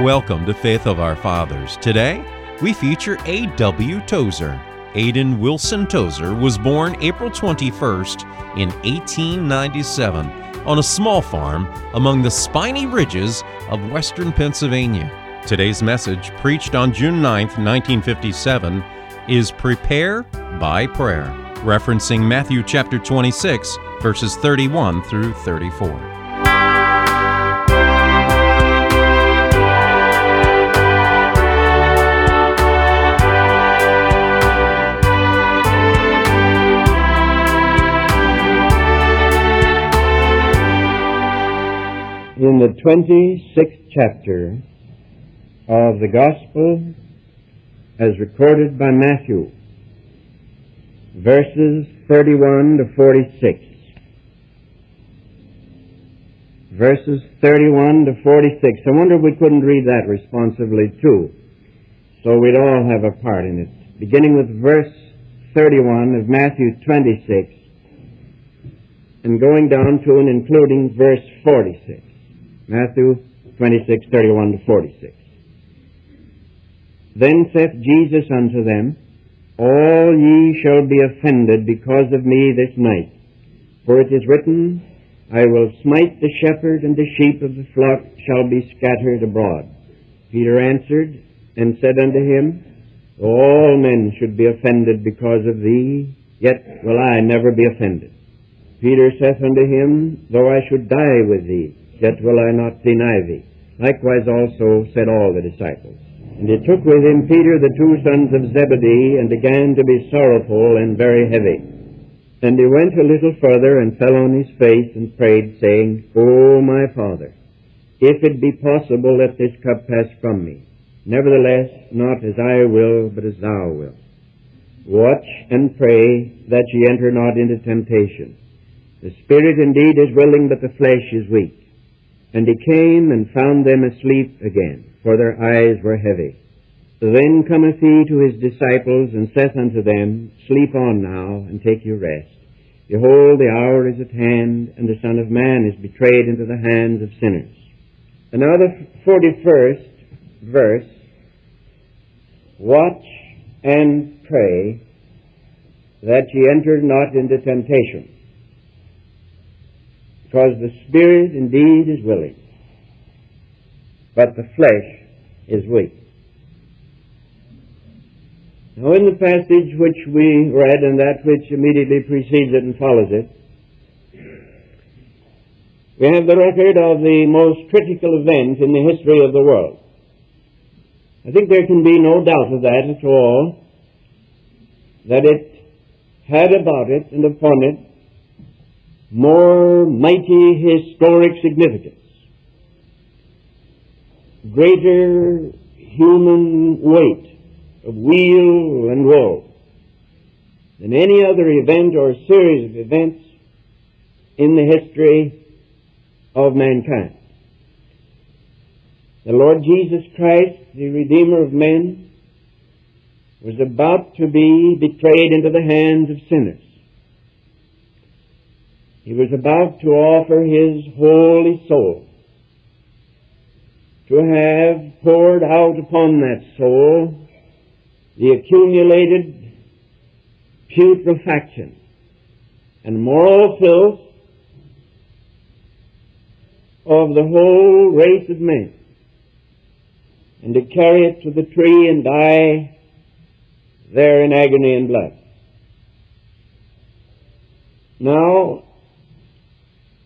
Welcome to Faith of Our Fathers. Today, we feature A.W. Tozer. Aiden Wilson Tozer was born April 21st in 1897 on a small farm among the spiny ridges of western Pennsylvania. Today's message, preached on June 9, 1957, is Prepare by Prayer, referencing Matthew chapter 26, verses 31 through 34. In the 26th chapter of the Gospel as recorded by Matthew, verses 31 to 46. Verses 31 to 46. I wonder if we couldn't read that responsively too, so we'd all have a part in it. Beginning with verse 31 of Matthew 26 and going down to and including verse 46. Matthew 26, 31 to 46. Then saith Jesus unto them, All ye shall be offended because of me this night. For it is written, I will smite the shepherd, and the sheep of the flock shall be scattered abroad. Peter answered and said unto him, All men should be offended because of thee, yet will I never be offended. Peter saith unto him, Though I should die with thee, yet will I not deny thee. Likewise also said all the disciples. And he took with him Peter, the two sons of Zebedee, and began to be sorrowful and very heavy. And he went a little further and fell on his face and prayed, saying, O my Father, if it be possible, let this cup pass from me. Nevertheless, not as I will, but as thou wilt. Watch and pray that ye enter not into temptation. The spirit indeed is willing, but the flesh is weak. And he came and found them asleep again, for their eyes were heavy. Then cometh he to his disciples, and saith unto them, Sleep on now, and take your rest. Behold, the hour is at hand, and the Son of Man is betrayed into the hands of sinners. And now the 41st verse, Watch and pray that ye enter not into temptation. Because the spirit indeed is willing, but the flesh is weak. Now in the passage which we read and that which immediately precedes it and follows it, we have the record of the most critical event in the history of the world. I think there can be no doubt of that at all, that it had about it and upon it more mighty historic significance, greater human weight of weal and woe than any other event or series of events in the history of mankind. The Lord Jesus Christ, the Redeemer of men, was about to be betrayed into the hands of sinners. He was about to offer his holy soul to have poured out upon that soul the accumulated putrefaction and moral filth of the whole race of men and to carry it to the tree and die there in agony and blood. Now,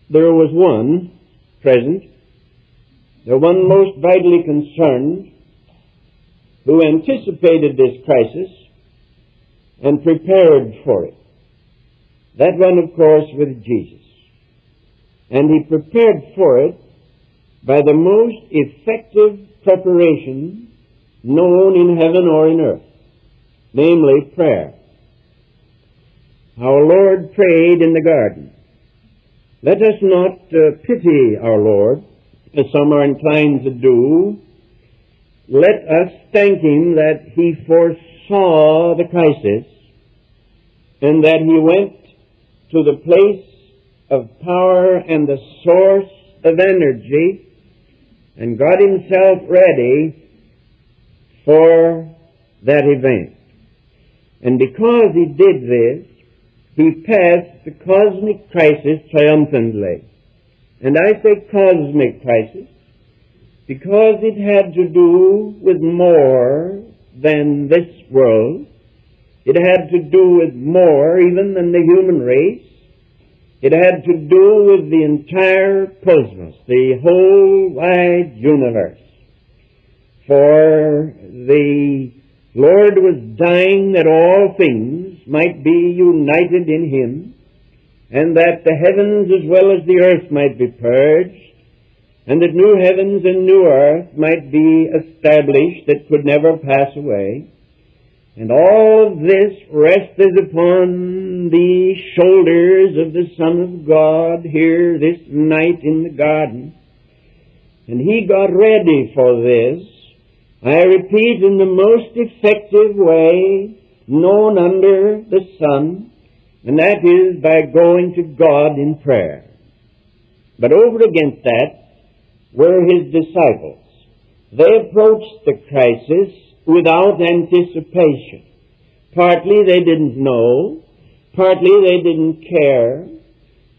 there was one present, the one most vitally concerned, who anticipated this crisis and prepared for it. That one, of course, was Jesus. And he prepared for it by the most effective preparation known in heaven or in earth, namely prayer. Our Lord prayed in the garden. Let us not uh, pity our Lord, as some are inclined to do. Let us thank Him that He foresaw the crisis and that He went to the place of power and the source of energy and got himself ready for that event. And because he did this, he passed the cosmic crisis triumphantly. And I say cosmic crisis because it had to do with more than this world. It had to do with more even than the human race. It had to do with the entire cosmos, the whole wide universe. For the Lord was dying that all things might be united in Him, and that the heavens as well as the earth might be purged, and that new heavens and new earth might be established that could never pass away. And all of this rested upon the shoulders of the Son of God here this night in the garden. And he got ready for this, I repeat, in the most effective way known under the sun, and that is by going to God in prayer. But over against that, were his disciples. They approached the crisis without anticipation. Partly they didn't know, partly they didn't care,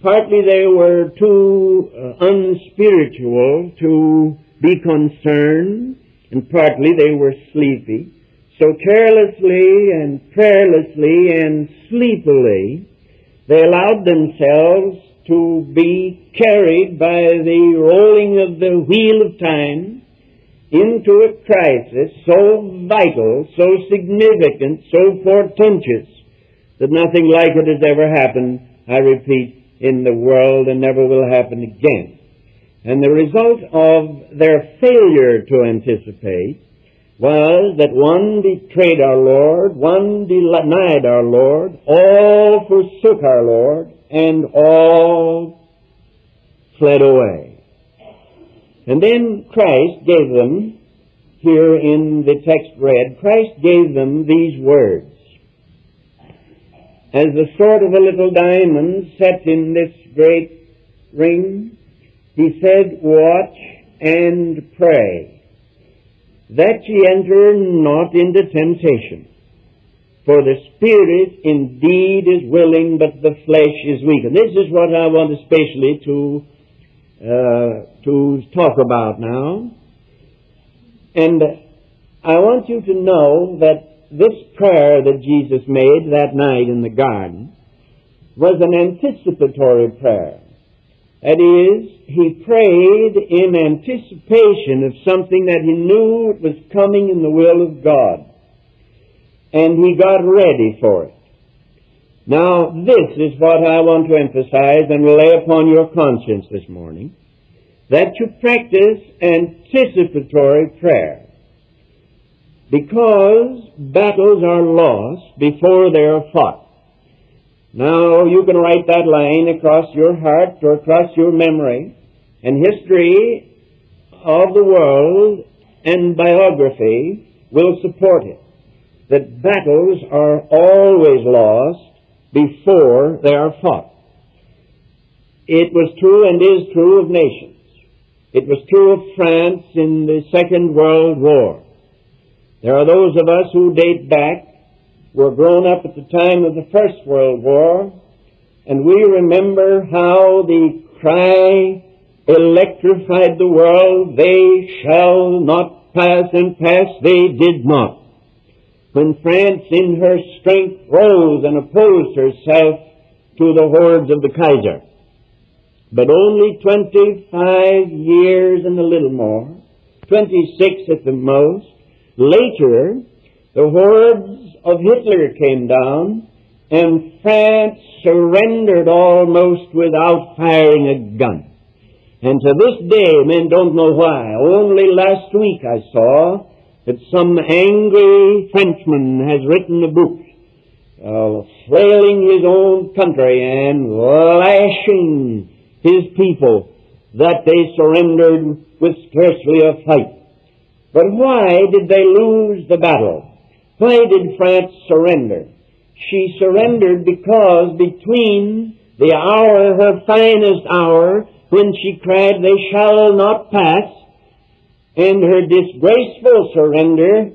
partly they were too uh, unspiritual to be concerned, and partly they were sleepy. So carelessly and prayerlessly and sleepily, they allowed themselves to be carried by the rolling of the wheel of time into a crisis so vital, so significant, so portentous that nothing like it has ever happened, I repeat, in the world and never will happen again. And the result of their failure to anticipate was that one betrayed our Lord, one denied our Lord, all forsook our Lord, and all fled away. And then Christ gave them, here in the text read, Christ gave them these words. As the sort of a little diamond set in this great ring, he said, Watch and pray, that ye enter not into temptation. For the spirit indeed is willing, but the flesh is weak. And this is what I want especially to uh, to talk about now. And I want you to know that this prayer that Jesus made that night in the garden was an anticipatory prayer. That is, he prayed in anticipation of something that he knew was coming in the will of God and he got ready for it. Now, this is what I want to emphasize and lay upon your conscience this morning, that you practice anticipatory prayer. Because battles are lost before they are fought. Now, you can write that line across your heart or across your memory, and history of the world and biography will support it that battles are always lost before they are fought. It was true and is true of nations. It was true of France in the Second World War. There are those of us who date back, were grown up at the time of the First World War, and we remember how the cry electrified the world, they shall not pass and pass, they did not when France in her strength rose and opposed herself to the hordes of the Kaiser. But only 25 years and a little more, 26 at the most, later, the hordes of Hitler came down and France surrendered almost without firing a gun. And to this day, men don't know why. Only last week I saw that some angry Frenchman has written a book uh, flailing his own country and lashing his people that they surrendered with scarcely a fight. But why did they lose the battle? Why did France surrender? She surrendered because between the hour, her finest hour, when she cried, they shall not pass, and her disgraceful surrender,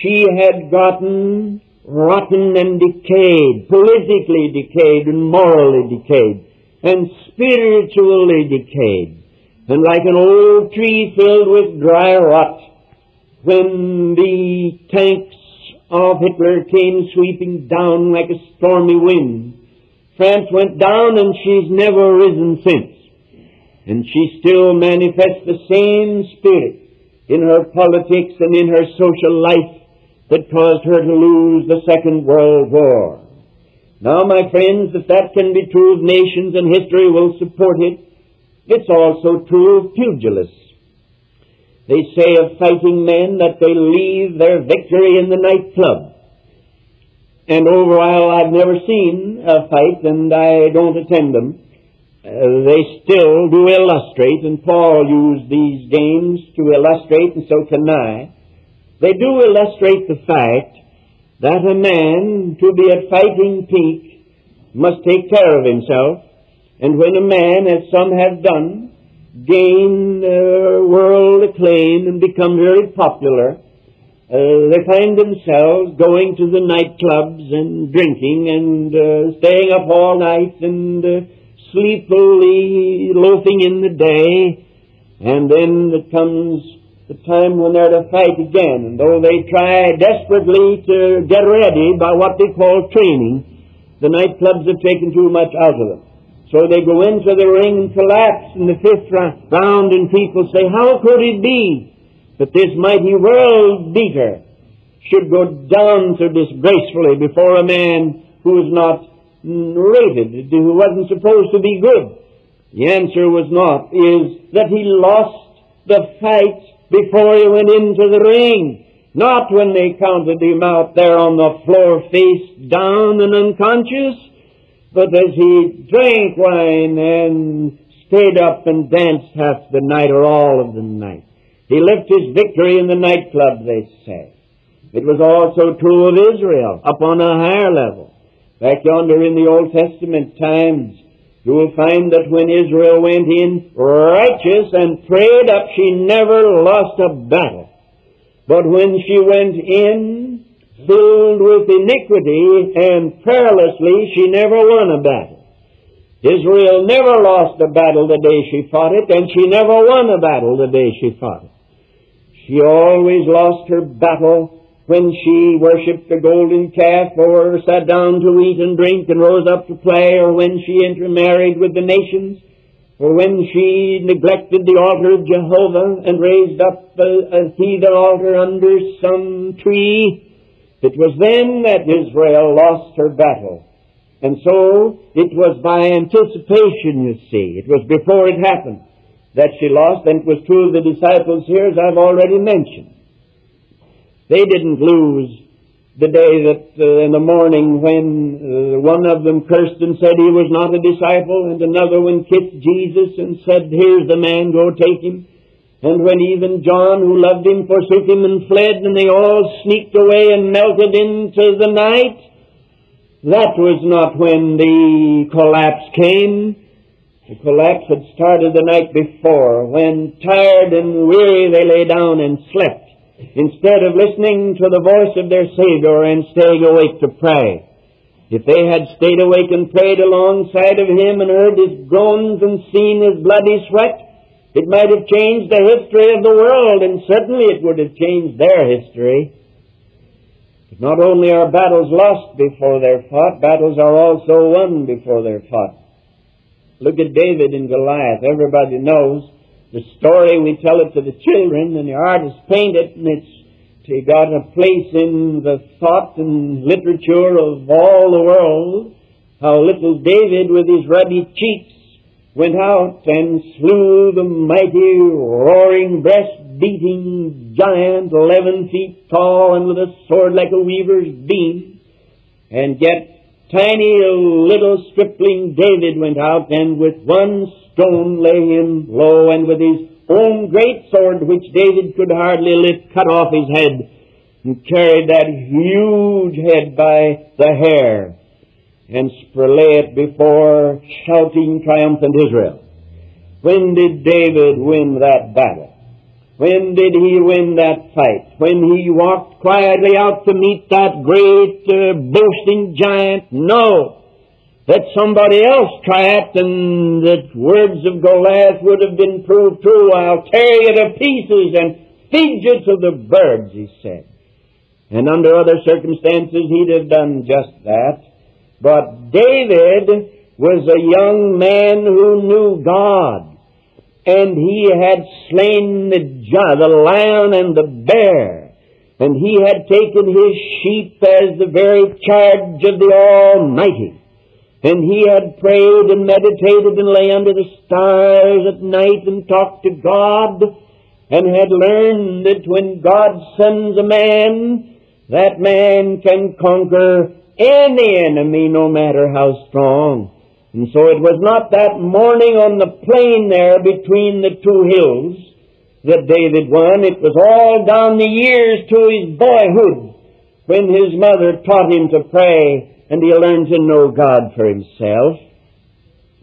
she had gotten rotten and decayed, politically decayed and morally decayed, and spiritually decayed, and like an old tree filled with dry rot, when the tanks of Hitler came sweeping down like a stormy wind, France went down and she's never risen since. And she still manifests the same spirit in her politics and in her social life that caused her to lose the Second World War. Now, my friends, if that can be true of nations and history will support it, it's also true of pugilists. They say of fighting men that they leave their victory in the nightclub. And over while I've never seen a fight and I don't attend them, uh, they still do illustrate, and Paul used these games to illustrate, and so can I. They do illustrate the fact that a man, to be at fighting peak, must take care of himself, and when a man, as some have done, gain uh, world acclaim and become very popular, uh, they find themselves going to the nightclubs and drinking and uh, staying up all night and uh, sleepily loafing in the day, and then it comes the time when they're to fight again. And though they try desperately to get ready by what they call training, the nightclubs have taken too much out of them. So they go into the ring and collapse in the fifth round, and people say, How could it be that this mighty world beater should go down so disgracefully before a man who is not rated, who wasn't supposed to be good? The answer was not, is that he lost the fight before he went into the ring. Not when they counted him out there on the floor face down and unconscious, but as he drank wine and stayed up and danced half the night or all of the night. He left his victory in the nightclub, they say. It was also true of Israel, up on a higher level. Back yonder in the Old Testament times, you will find that when Israel went in righteous and prayed up, she never lost a battle. But when she went in filled with iniquity and perilously, she never won a battle. Israel never lost a battle the day she fought it, and she never won a battle the day she fought it. She always lost her battle when she worshipped the golden calf, or sat down to eat and drink and rose up to play, or when she intermarried with the nations, or when she neglected the altar of Jehovah and raised up a, a heathen altar under some tree, it was then that Israel lost her battle. And so it was by anticipation, you see. It was before it happened that she lost, and it was true of the disciples here, as I've already mentioned. They didn't lose the day that uh, in the morning when uh, one of them cursed and said he was not a disciple, and another one kissed Jesus and said, Here's the man, go take him. And when even John, who loved him, forsook him and fled, and they all sneaked away and melted into the night, that was not when the collapse came. The collapse had started the night before, when tired and weary they lay down and slept, instead of listening to the voice of their Savior and staying awake to pray. If they had stayed awake and prayed alongside of him and heard his groans and seen his bloody sweat, it might have changed the history of the world, and certainly it would have changed their history. But not only are battles lost before they're fought, battles are also won before they're fought. Look at David and Goliath. Everybody knows the story. We tell it to the children, and the artists paint it, and it's got a place in the thought and literature of all the world. How little David, with his ruddy cheeks, went out and slew the mighty, roaring, breast-beating giant, eleven feet tall and with a sword like a weaver's beam. And yet tiny little stripling David went out and with one stone lay him low and with his own great sword, which David could hardly lift, cut off his head and carried that huge head by the hair and lay it before shouting triumphant Israel. When did David win that battle? When did he win that fight? When he walked quietly out to meet that great uh, boasting giant? No. Let somebody else try it and the words of Goliath would have been proved true. I'll tear you to pieces and feed you to the birds, he said. And under other circumstances he'd have done just that. But David was a young man who knew God and he had slain the, the lion and the bear, and he had taken his sheep as the very charge of the Almighty. And he had prayed and meditated and lay under the stars at night and talked to God, and had learned that when God sends a man, that man can conquer any enemy, no matter how strong. And so it was not that morning on the plain there between the two hills that David won. It was all down the years to his boyhood when his mother taught him to pray and he learned to know God for himself.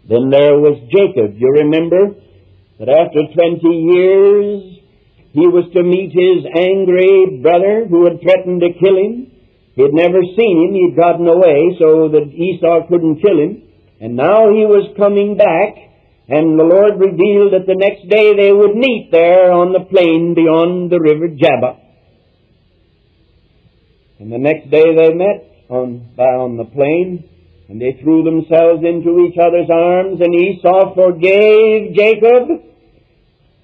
Then there was Jacob. You remember that after 20 years he was to meet his angry brother who had threatened to kill him. He had never seen him. He'd gotten away so that Esau couldn't kill him. And now he was coming back, and the Lord revealed that the next day they would meet there on the plain beyond the river Jabbok. And the next day they met on, on the plain, and they threw themselves into each other's arms, and Esau forgave Jacob,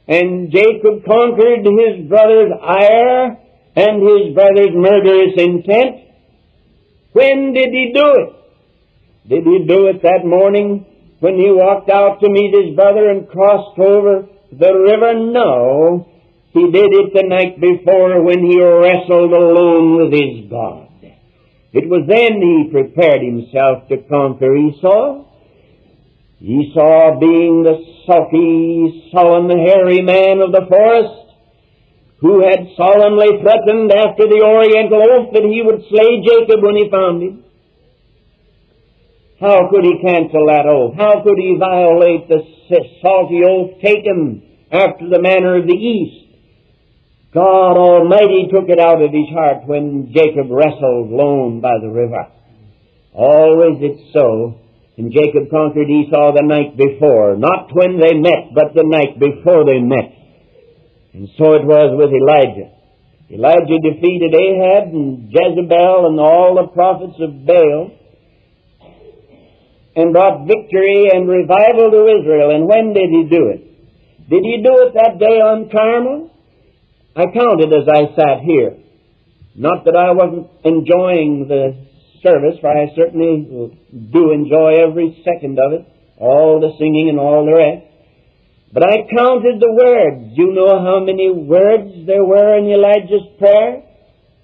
and Jacob conquered his brother's ire and his brother's murderous intent. When did he do it? Did he do it that morning when he walked out to meet his brother and crossed over the river? No. He did it the night before when he wrestled alone with his God. It was then he prepared himself to conquer Esau. Esau being the sulky, sullen, hairy man of the forest, who had solemnly threatened after the Oriental oath that he would slay Jacob when he found him. How could he cancel that oath? How could he violate the salty oath taken after the manner of the East? God Almighty took it out of his heart when Jacob wrestled lone by the river. Always it's so. And Jacob conquered Esau the night before. Not when they met, but the night before they met. And so it was with Elijah. Elijah defeated Ahab and Jezebel and all the prophets of Baal and brought victory and revival to Israel. And when did he do it? Did he do it that day on Carmel? I counted as I sat here. Not that I wasn't enjoying the service, for I certainly do enjoy every second of it, all the singing and all the rest. But I counted the words. You know how many words there were in Elijah's prayer?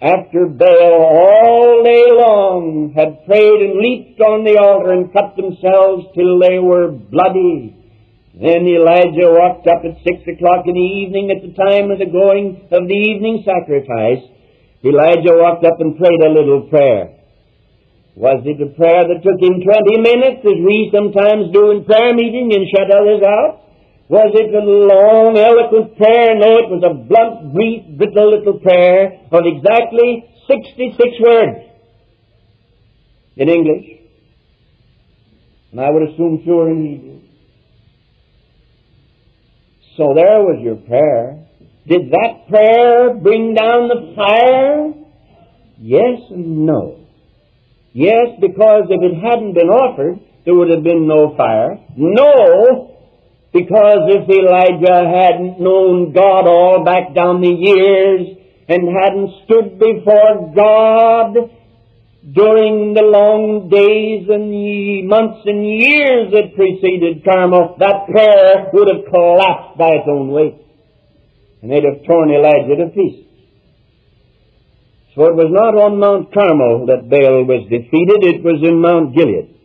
after Baal all day long had prayed and leaped on the altar and cut themselves till they were bloody. Then Elijah walked up at six o'clock in the evening at the time of the going of the evening sacrifice. Elijah walked up and prayed a little prayer. Was it a prayer that took him 20 minutes as we sometimes do in prayer meeting and shut others out? Was it a long, eloquent prayer? No, it was a blunt, brief, brittle little prayer of exactly 66 words in English. And I would assume fewer in Hebrew. So there was your prayer. Did that prayer bring down the fire? Yes and no. Yes, because if it hadn't been offered, there would have been no fire. No, because if Elijah hadn't known God all back down the years and hadn't stood before God during the long days and months and years that preceded Carmel, that prayer would have collapsed by its own weight. And they'd have torn Elijah to pieces. So it was not on Mount Carmel that Baal was defeated, it was in Mount Gilead.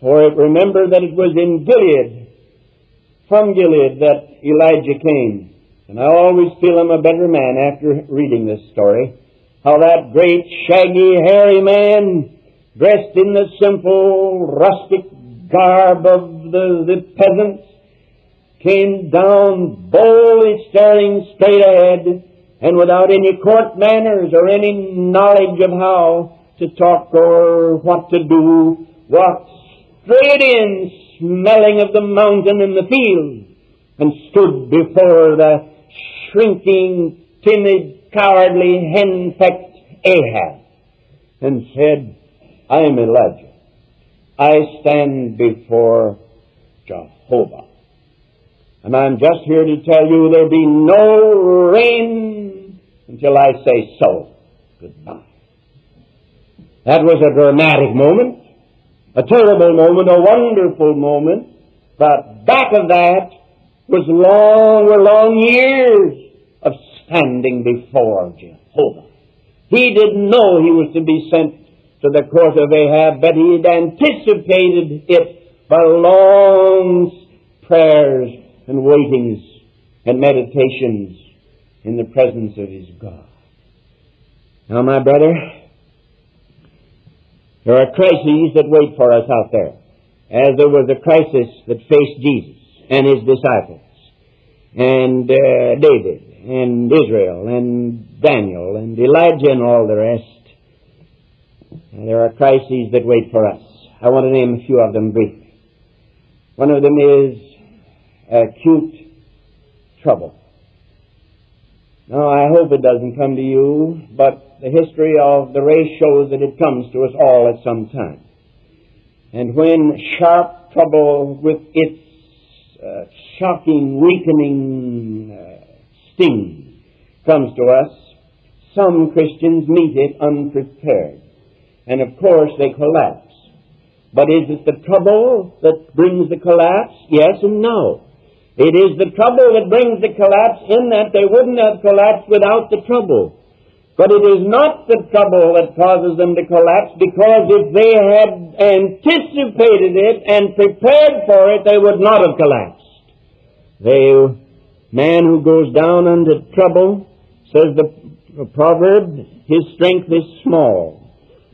For it remember that it was in Gilead from Gilead that Elijah came. And I always feel I'm a better man after reading this story. How that great, shaggy, hairy man, dressed in the simple, rustic garb of the, the peasants, came down boldly staring straight ahead and without any court manners or any knowledge of how to talk or what to do, walked straight in, smelling of the mountain and the field, and stood before the shrinking, timid, cowardly, hen-pecked Ahab, and said, I am Elijah. I stand before Jehovah. And I'm just here to tell you there'll be no rain until I say so. Goodbye. That was a dramatic moment, a terrible moment, a wonderful moment, but back of that was long, long years of standing before Jehovah. He didn't know he was to be sent to the court of Ahab, but he had anticipated it by long prayers and waitings and meditations in the presence of his God. Now, my brother, there are crises that wait for us out there, as there was a crisis that faced Jesus and his disciples, and uh, David, and Israel, and Daniel, and Elijah, and all the rest. And there are crises that wait for us. I want to name a few of them briefly. One of them is acute trouble. Now, I hope it doesn't come to you, but the history of the race shows that it comes to us all at some time. And when sharp trouble with its uh, shocking, weakening uh, sting comes to us, some Christians meet it unprepared. And of course they collapse. But is it the trouble that brings the collapse? Yes and no. It is the trouble that brings the collapse in that they wouldn't have collapsed without the trouble. But it is not the trouble that causes them to collapse because if they had anticipated it and prepared for it, they would not have collapsed. The man who goes down under trouble, says the proverb, his strength is small.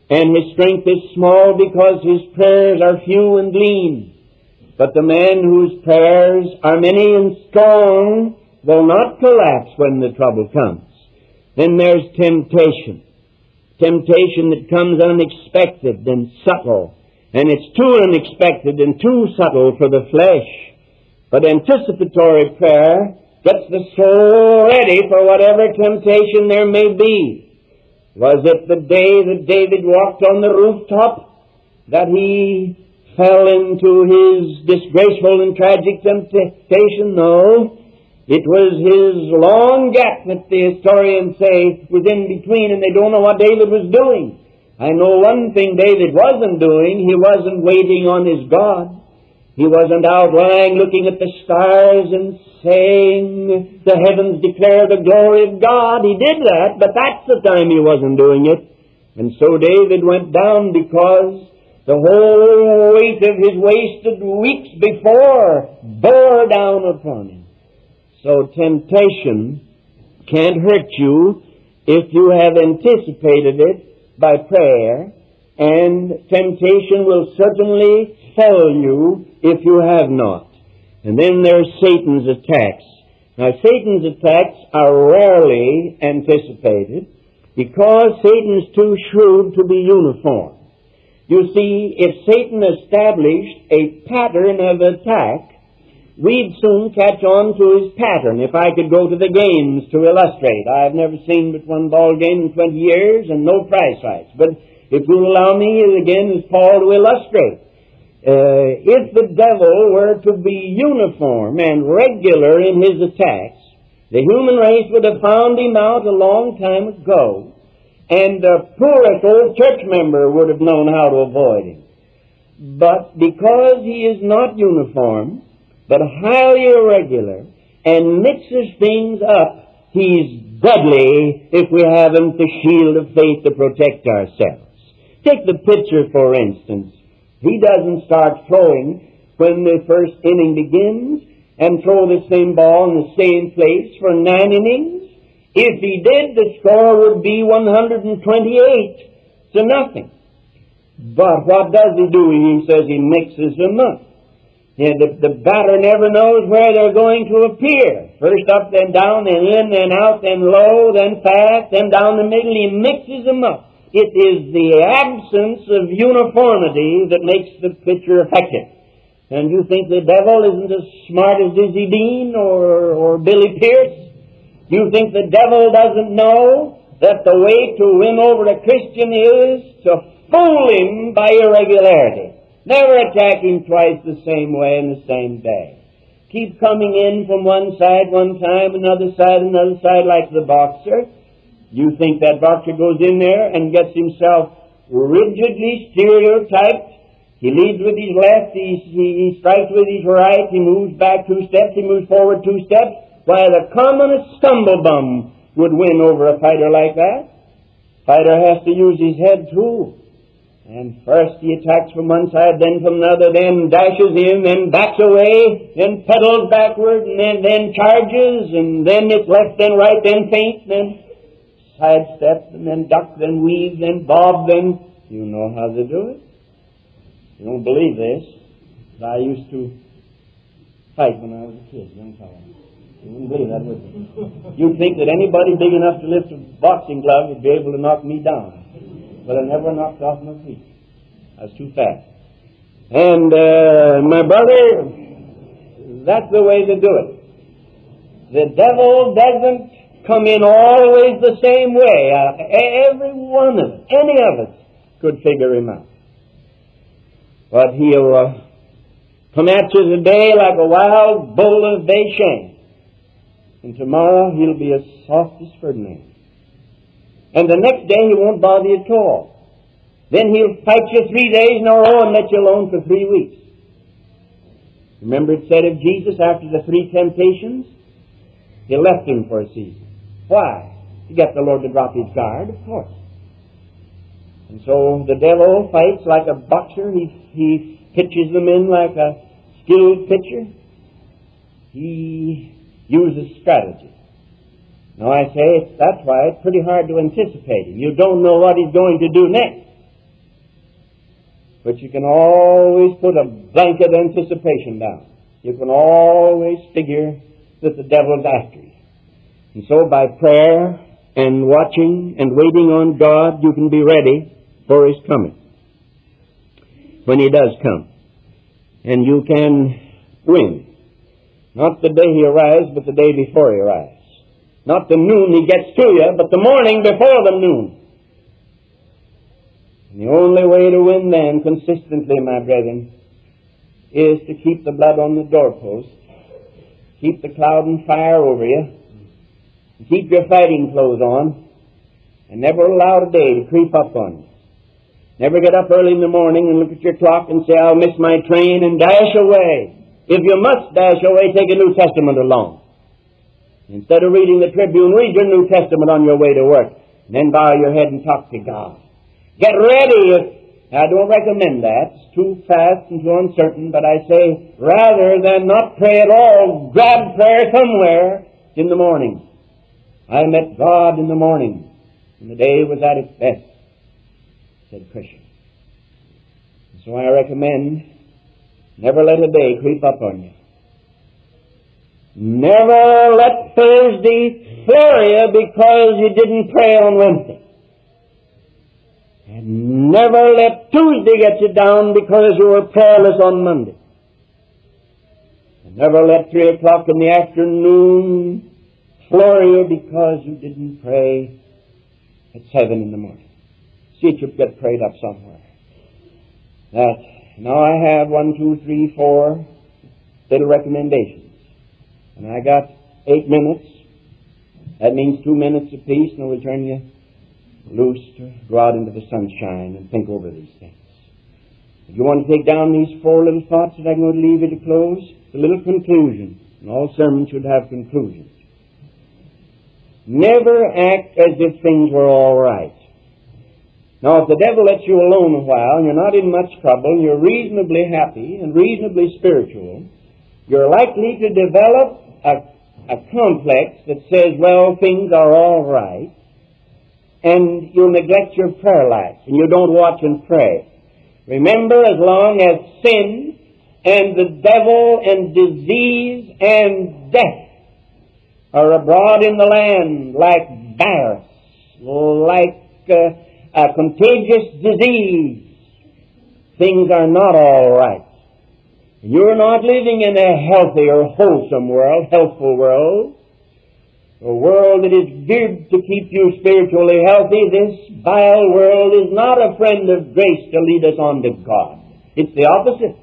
And his strength is small because his prayers are few and lean. But the man whose prayers are many and strong will not collapse when the trouble comes. Then there's temptation. Temptation that comes unexpected and subtle. And it's too unexpected and too subtle for the flesh. But anticipatory prayer gets the soul ready for whatever temptation there may be. Was it the day that David walked on the rooftop that he fell into his disgraceful and tragic temptation? No. It was his long gap that the historians say was in between, and they don't know what David was doing. I know one thing David wasn't doing. He wasn't waiting on his God. He wasn't out lying looking at the stars and saying, the heavens declare the glory of God. He did that, but that's the time he wasn't doing it. And so David went down because the whole weight of his wasted weeks before bore down upon him. So temptation can't hurt you if you have anticipated it by prayer, and temptation will certainly fail you if you have not. And then there's Satan's attacks. Now, Satan's attacks are rarely anticipated because Satan's too shrewd to be uniform. You see, if Satan established a pattern of attack, we'd soon catch on to his pattern. If I could go to the games to illustrate, I've never seen but one ball game in 20 years and no prize fights. But if you'll allow me again as Paul to illustrate, uh, if the devil were to be uniform and regular in his attacks, the human race would have found him out a long time ago, and the poorest old church member would have known how to avoid him. But because he is not uniform, but highly irregular and mixes things up, he's deadly if we haven't the shield of faith to protect ourselves. Take the pitcher, for instance. He doesn't start throwing when the first inning begins and throw the same ball in the same place for nine innings. If he did, the score would be 128 to nothing. But what does he do? He says he mixes them up. Yeah, the, the batter never knows where they're going to appear. First up, then down, then in, then out, then low, then fast, then down the middle. He mixes them up. It is the absence of uniformity that makes the pitcher effective. And you think the devil isn't as smart as Dizzy Dean or, or Billy Pierce? You think the devil doesn't know that the way to win over a Christian is to fool him by irregularity? Never attack him twice the same way in the same day. Keep coming in from one side one time, another side, another side like the boxer. You think that boxer goes in there and gets himself rigidly stereotyped. He leads with his left, he, he strikes with his right, he moves back two steps, he moves forward two steps. Why, the commonest stumblebum would win over a fighter like that. Fighter has to use his head too. And first he attacks from one side, then from another, then dashes in, then backs away, then pedals backward, and then, then charges, and then it's left, then right, then feint, then sidestep, and then duck, then weave, then bob, then... You know how to do it. You don't believe this, but I used to fight when I was a kid, young fellow. Believe that, would you? You'd think that anybody big enough to lift a boxing glove would be able to knock me down but I never knocked off my feet. I was too fast. And uh, my brother, that's the way to do it. The devil doesn't come in always the same way. Uh, every one of us, any of us, could figure him out. But he'll uh, come at you today like a wild bull of Bashan. And tomorrow he'll be as soft as Ferdinand. And the next day he won't bother you at all. Then he'll fight you three days in a row and let you alone for three weeks. Remember it said of Jesus after the three temptations? He left him for a season. Why? To get the Lord to drop his guard, of course. And so the devil fights like a boxer. He, he pitches them in like a skilled pitcher. He uses strategy. Now I say that's why it's pretty hard to anticipate him. You don't know what he's going to do next. But you can always put a blanket anticipation down. You can always figure that the devil's after you. And so by prayer and watching and waiting on God, you can be ready for his coming. When he does come. And you can win. Not the day he arrives, but the day before he arrives. Not the noon he gets to you, but the morning before the noon. And the only way to win then, consistently, my brethren, is to keep the blood on the doorpost, keep the cloud and fire over you, keep your fighting clothes on, and never allow a day to creep up on you. Never get up early in the morning and look at your clock and say, I'll miss my train and dash away. If you must dash away, take a New Testament along. Instead of reading the Tribune, read your New Testament on your way to work. And then bow your head and talk to God. Get ready. I don't recommend that. It's too fast and too uncertain, but I say rather than not pray at all, grab prayer somewhere in the morning. I met God in the morning, and the day was at its best, said Christian. So I recommend never let a day creep up on you. Never let Thursday floor you because you didn't pray on Wednesday. And never let Tuesday get you down because you were prayerless on Monday. And never let three o'clock in the afternoon floor you because you didn't pray at seven in the morning. See if you get prayed up somewhere. That now I have one, two, three, four little recommendations. And I got eight minutes. That means two minutes apiece, and we'll turn you loose to go out into the sunshine and think over these things. If you want to take down these four little thoughts that I'm going to leave you to close, a little conclusion. And all sermons should have conclusions. Never act as if things were all right. Now, if the devil lets you alone a while and you're not in much trouble and you're reasonably happy and reasonably spiritual, you're likely to develop a, a complex that says, well, things are all right, and you neglect your prayer life, and you don't watch and pray. Remember, as long as sin and the devil and disease and death are abroad in the land like virus, like uh, a contagious disease. Things are not all right. You're not living in a healthy or wholesome world, healthful world. A world that is geared to keep you spiritually healthy. This vile world is not a friend of grace to lead us on to God. It's the opposite.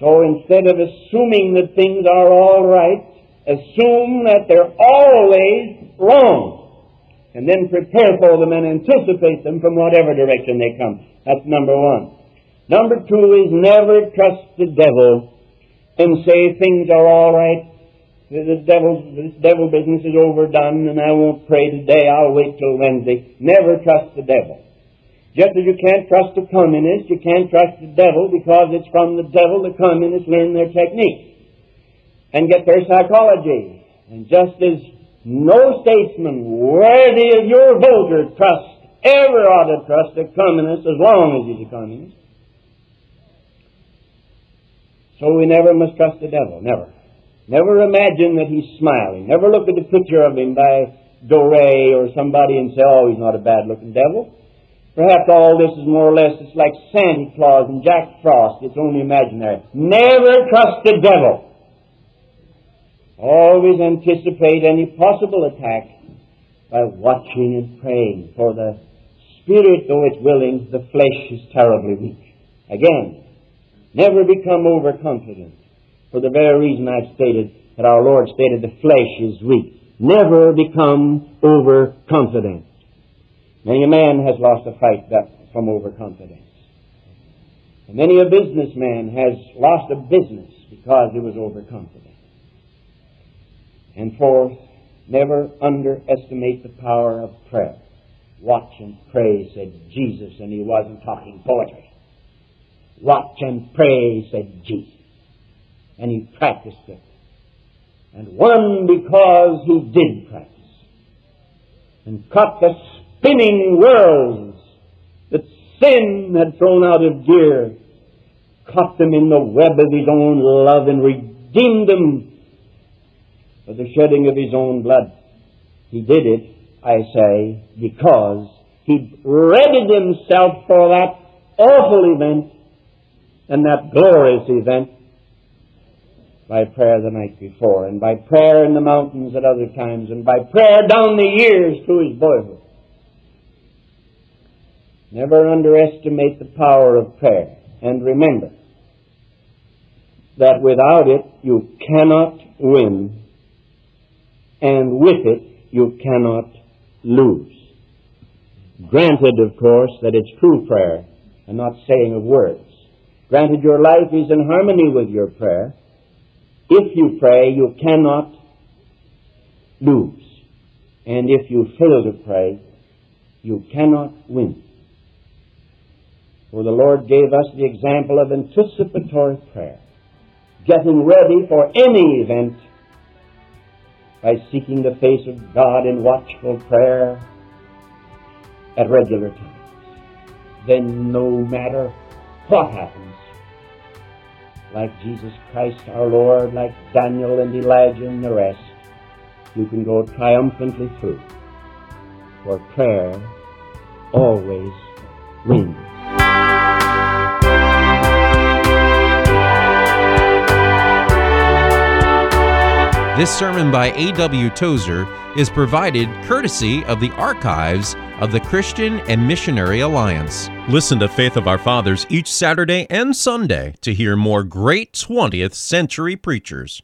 So instead of assuming that things are all right, assume that they're always wrong. And then prepare for them and anticipate them from whatever direction they come. That's number one. Number two is never trust the devil and say things are all right. The devil, this devil business is overdone and I won't pray today. I'll wait till Wednesday. Never trust the devil. Just as you can't trust the communist, you can't trust the devil because it's from the devil the communists learn their technique and get their psychology. And just as no statesman worthy of your vote or trust ever ought to trust a communist as long as he's a communist, so we never must trust the devil, never. Never imagine that he's smiling. Never look at the picture of him by Doré or somebody and say, oh, he's not a bad looking devil. Perhaps all this is more or less, it's like Santa Claus and Jack Frost. It's only imaginary. Never trust the devil. Always anticipate any possible attack by watching and praying. For the spirit, though it's willing, the flesh is terribly weak. Again, Never become overconfident. For the very reason I've stated that our Lord stated the flesh is weak. Never become overconfident. Many a man has lost a fight from overconfidence. And many a businessman has lost a business because he was overconfident. And fourth, never underestimate the power of prayer. Watch and pray, said Jesus, and he wasn't talking poetry. Watch and pray, said Jesus. And he practiced it. And won because he did practice. And caught the spinning whirls that sin had thrown out of gear, caught them in the web of his own love and redeemed them by the shedding of his own blood. He did it, I say, because he readied himself for that awful event and that glorious event by prayer the night before, and by prayer in the mountains at other times, and by prayer down the years through his boyhood. Never underestimate the power of prayer. And remember that without it you cannot win, and with it you cannot lose. Granted, of course, that it's true prayer and not saying of words. Granted, your life is in harmony with your prayer. If you pray, you cannot lose. And if you fail to pray, you cannot win. For the Lord gave us the example of anticipatory prayer, getting ready for any event by seeking the face of God in watchful prayer at regular times. Then no matter what happens, like Jesus Christ our Lord, like Daniel and Elijah and the rest, you can go triumphantly through. For prayer always This sermon by A.W. Tozer is provided courtesy of the archives of the Christian and Missionary Alliance. Listen to Faith of Our Fathers each Saturday and Sunday to hear more great 20th century preachers.